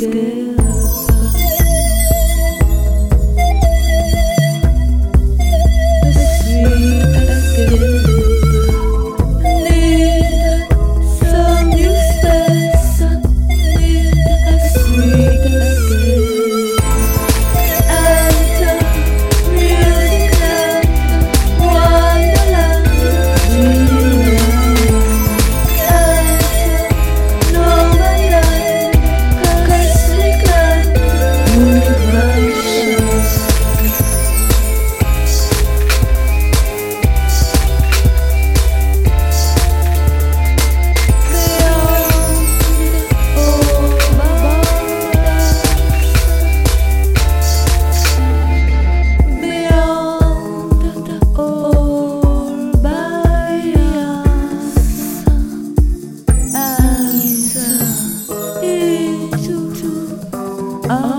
good. Oh.